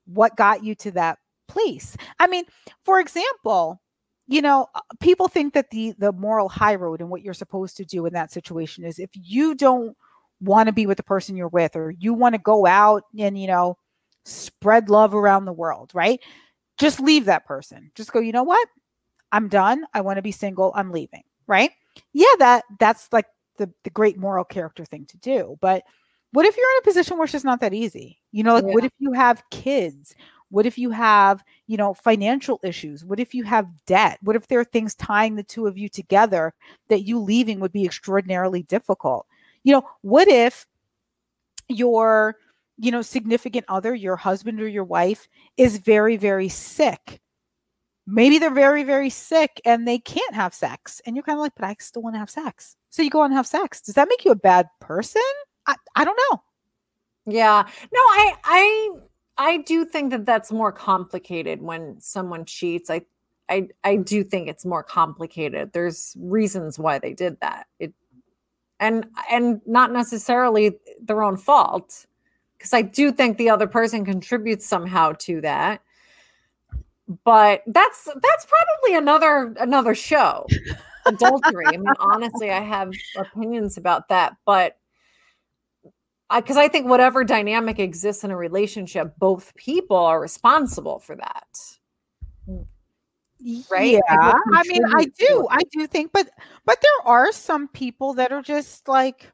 what got you to that place. I mean, for example, you know, uh, people think that the the moral high road and what you're supposed to do in that situation is if you don't want to be with the person you're with or you want to go out and you know spread love around the world, right? Just leave that person. Just go, you know what? I'm done. I want to be single. I'm leaving, right? Yeah, that that's like the the great moral character thing to do. But what if you're in a position where it's just not that easy? You know, like what if you have kids? What if you have, you know, financial issues? What if you have debt? What if there are things tying the two of you together that you leaving would be extraordinarily difficult? You know, what if your, you know, significant other, your husband or your wife is very, very sick? Maybe they're very, very sick and they can't have sex. And you're kind of like, but I still want to have sex. So you go on and have sex. Does that make you a bad person? I, I don't know. Yeah. No, I I I do think that that's more complicated when someone cheats. I I I do think it's more complicated. There's reasons why they did that. It and and not necessarily their own fault because I do think the other person contributes somehow to that. But that's that's probably another another show. Adultery. I mean, honestly, I have opinions about that, but because I think whatever dynamic exists in a relationship, both people are responsible for that. Right? Yeah. People I mean, I do. I do think, but but there are some people that are just like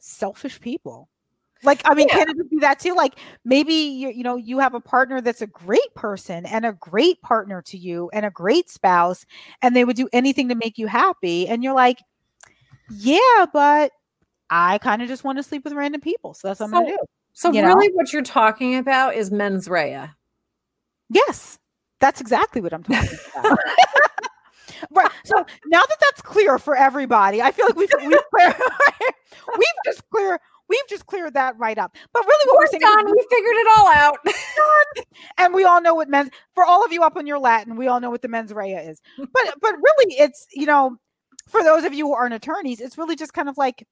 selfish people. Like, I mean, Yeah. can it just be that too? Like, maybe you you know you have a partner that's a great person and a great partner to you and a great spouse, and they would do anything to make you happy, and you're like, yeah, but I kind of just want to sleep with random people, so that's what I'm gonna do. So you know? really what you're talking about is mens rea. Yes, that's exactly what I'm talking about. right. So now that that's clear for everybody, I feel like we've we've, clear, we've just clear we've just cleared that right up. But really, what we're We're saying, is done. We figured it all out. and we all know what men's for all of you up on your Latin, we all know what the mens rea is. But but really, it's you know, for those of you who aren't attorneys, it's really just kind of like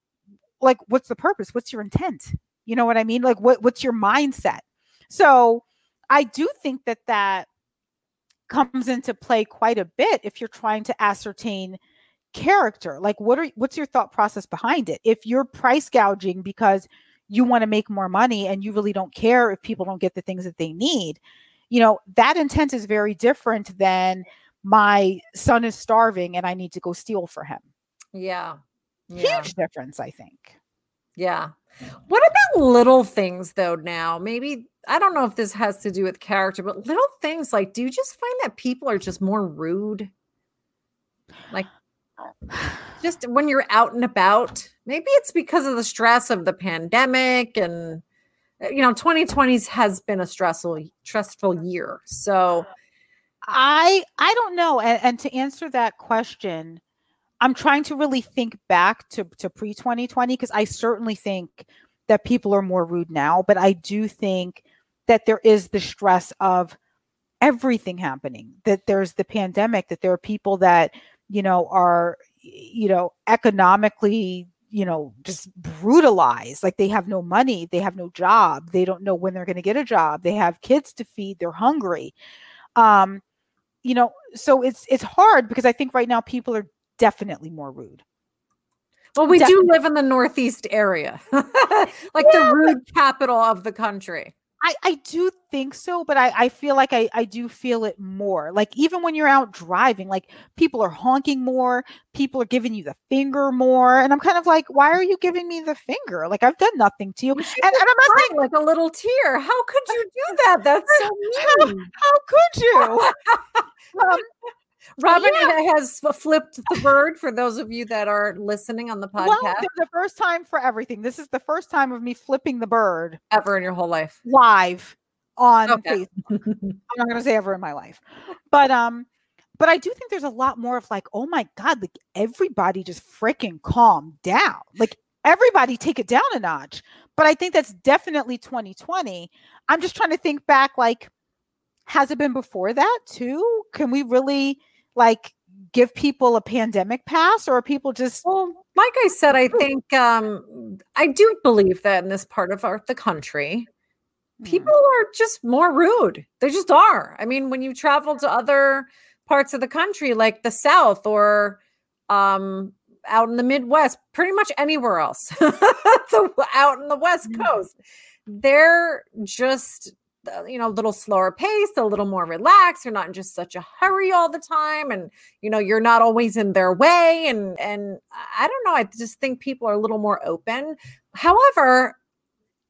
like what's the purpose? What's your intent? You know what I mean? Like what what's your mindset? So I do think that that comes into play quite a bit if you're trying to ascertain character. Like what are what's your thought process behind it? If you're price gouging because you want to make more money and you really don't care if people don't get the things that they need, you know, that intent is very different than my son is starving and I need to go steal for him. yeah. Yeah. Huge difference, I think. Yeah. What about little things though now? Maybe I don't know if this has to do with character, but little things like do you just find that people are just more rude? Like just when you're out and about. Maybe it's because of the stress of the pandemic and uh, you know 2020 has been a stressful stressful year. So I I don't know. And, and to answer that question, I'm trying to really think back to, to pre 2020 because I certainly think that people are more rude now, but I do think that there is the stress of everything happening, that there's the pandemic, that there are people that, you know, are, you know, economically, you know, just brutalized. Like they have no money, they have no job, they don't know when they're going to get a job, they have kids to feed, they're hungry. Um, you know, so it's it's hard because I think right now people are definitely more rude. Well, we definitely. do live in the Northeast area, like yeah, the rude capital of the country. I, I do think so, but I, I feel like I, I do feel it more. Like even when you're out driving, like people are honking more, people are giving you the finger more. And I'm kind of like, why are you giving me the finger? Like I've done nothing to you. And, and, I'm not saying like a little tear. How could you do that? That's so mean. How, how could you? um, Robin yeah. has flipped the bird for those of you that are listening on the podcast. Well, the first time for everything. This is the first time of me flipping the bird ever in your whole life. Live on okay. Facebook. I'm not going to say ever in my life. But um but I do think there's a lot more of like, oh my god, like everybody just freaking calm down. Like everybody take it down a notch. But I think that's definitely 2020. I'm just trying to think back like has it been before that too? Can we really like give people a pandemic pass or are people just well like i said i think um i do believe that in this part of our the country people mm. are just more rude they just are i mean when you travel to other parts of the country like the south or um out in the midwest pretty much anywhere else the, out in the west mm. coast they're just you know a little slower pace a little more relaxed you're not in just such a hurry all the time and you know you're not always in their way and and i don't know i just think people are a little more open however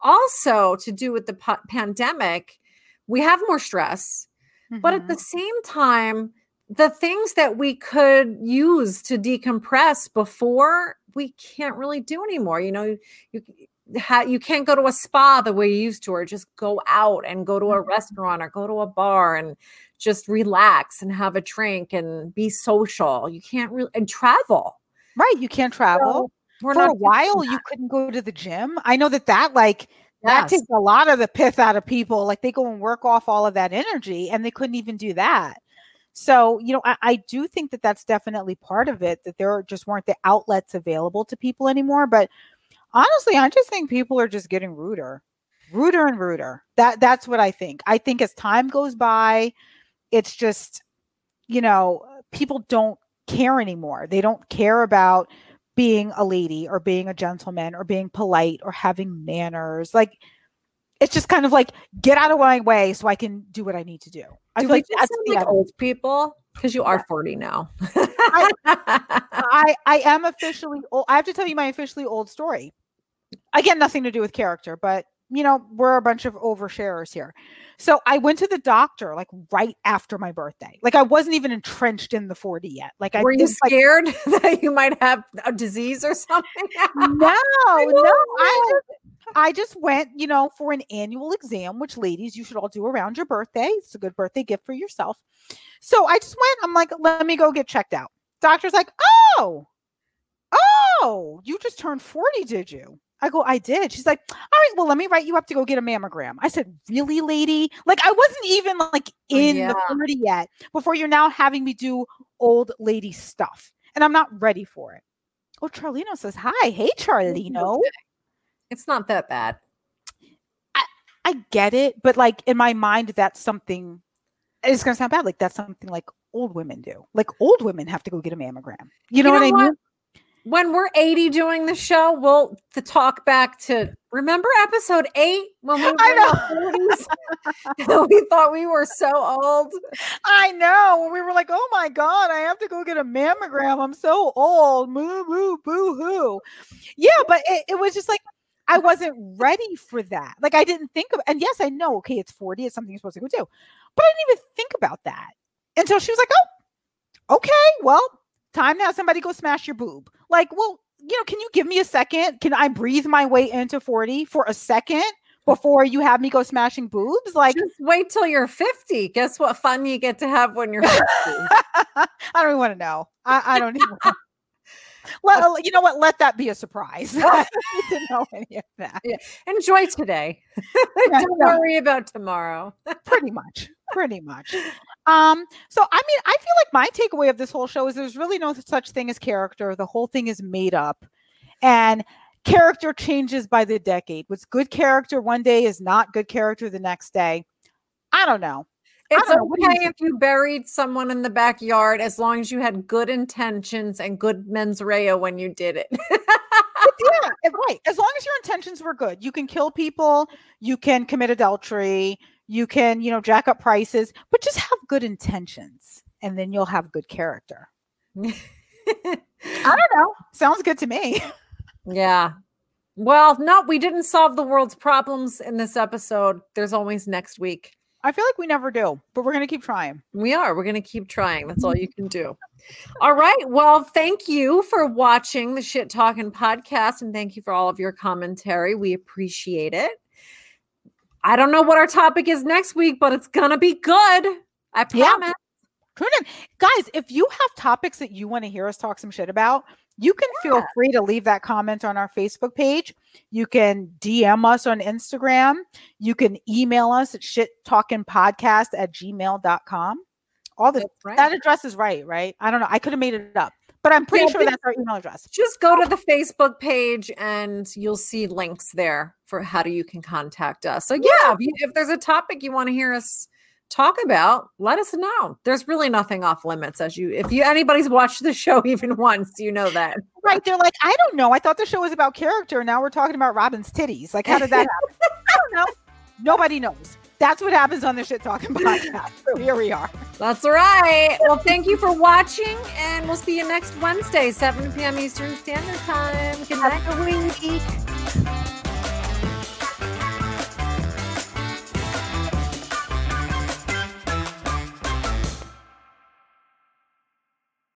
also to do with the p- pandemic we have more stress mm-hmm. but at the mm-hmm. same time the things that we could use to decompress before we can't really do anymore you know you you can't go to a spa the way you used to, or just go out and go to a mm-hmm. restaurant or go to a bar and just relax and have a drink and be social. You can't really and travel. Right, you can't travel. So For a while, you couldn't go to the gym. I know that that like that takes a lot of the pith out of people. Like they go and work off all of that energy, and they couldn't even do that. So, you know, I, I, do think that that's definitely part of it, that there just weren't the outlets available to people anymore. But honestly, I just think people are just getting ruder, ruder and ruder. That that's what I think. I think as time goes by, it's just, you know, people don't care anymore. They don't care about being a lady or being a gentleman or being polite or having manners. Like it's just kind of like get out of my way so I can do what I need to do. I do feel like that's like old people because you are 40 now. I, I, I am officially old. I have to tell you my officially old story again, nothing to do with character, but you know, we're a bunch of oversharers here. So I went to the doctor like right after my birthday. Like I wasn't even entrenched in the 40 yet. Like I were you scared like, that you might have a disease or something? no, no. I just, I just went, you know, for an annual exam, which ladies, you should all do around your birthday. It's a good birthday gift for yourself. So I just went, I'm like, let me go get checked out. Doctor's like, oh, oh, you just turned 40, did you? I go, I did. She's like, all right, well, let me write you up to go get a mammogram. I said, really, lady? Like, I wasn't even like oh, in yeah. the 40 yet before you're now having me do old lady stuff. And I'm not ready for it. Oh, Charlino says, hi. Hey, Charlino. It's not that bad. I, I get it. But like in my mind, that's something, it's to sound bad. Like, that's something like old women do. Like, old women have to go get a mammogram. You know, you know what I mean? when we're 80 doing the show, we'll to talk back to remember episode eight when we were in 40s? we thought we were so old. I know. We were like, oh my God, I have to go get a mammogram. I'm so old. Moo moo boo hoo. Yeah, but it, it was just like I wasn't ready for that. Like I didn't think of and yes, I know, okay, it's 40, it's something you're supposed to go do. But I didn't even think about that until she was like, Oh, okay, well, time now somebody go smash your boob. Like, well, you know, can you give me a second? Can I breathe my way into 40 for a second before you have me go smashing boobs? Like, just wait till you're 50. Guess what fun you get to have when you're 50? I don't even want to know. I, I don't even. Well, you know what? Let that be a surprise. Didn't know any of that. Yeah. Enjoy today. Don't worry about tomorrow. pretty much. Pretty much. Um, so I mean, I feel like my takeaway of this whole show is there's really no such thing as character. The whole thing is made up. And character changes by the decade. What's good character one day is not good character the next day. I don't know. It's okay if you buried someone in the backyard as long as you had good intentions and good mens rea when you did it. yeah, right. As long as your intentions were good, you can kill people, you can commit adultery, you can, you know, jack up prices, but just have good intentions and then you'll have good character. I don't know. Sounds good to me. Yeah. Well, no, we didn't solve the world's problems in this episode. There's always next week. I feel like we never do, but we're going to keep trying. We are. We're going to keep trying. That's all you can do. all right. Well, thank you for watching the Shit Talking podcast and thank you for all of your commentary. We appreciate it. I don't know what our topic is next week, but it's going to be good. I promise. Yeah. Guys, if you have topics that you want to hear us talk some shit about, you can yeah. feel free to leave that comment on our Facebook page. You can DM us on Instagram. You can email us at shit talking podcast at gmail.com. All the right. that address is right, right? I don't know. I could have made it up, but I'm pretty yeah, sure that's our email address. Just go to the Facebook page and you'll see links there for how do you can contact us. So yeah, yeah if, you, if there's a topic you want to hear us talk about, let us know. There's really nothing off limits as you if you anybody's watched the show even once, you know that. Right. They're like, I don't know. I thought the show was about character. Now we're talking about Robin's titties. Like, how did that happen? I don't know. Nobody knows. That's what happens on the shit talking podcast. So here we are. That's right. Well, thank you for watching, and we'll see you next Wednesday, 7 p.m. Eastern Standard Time. Good night. Have a week.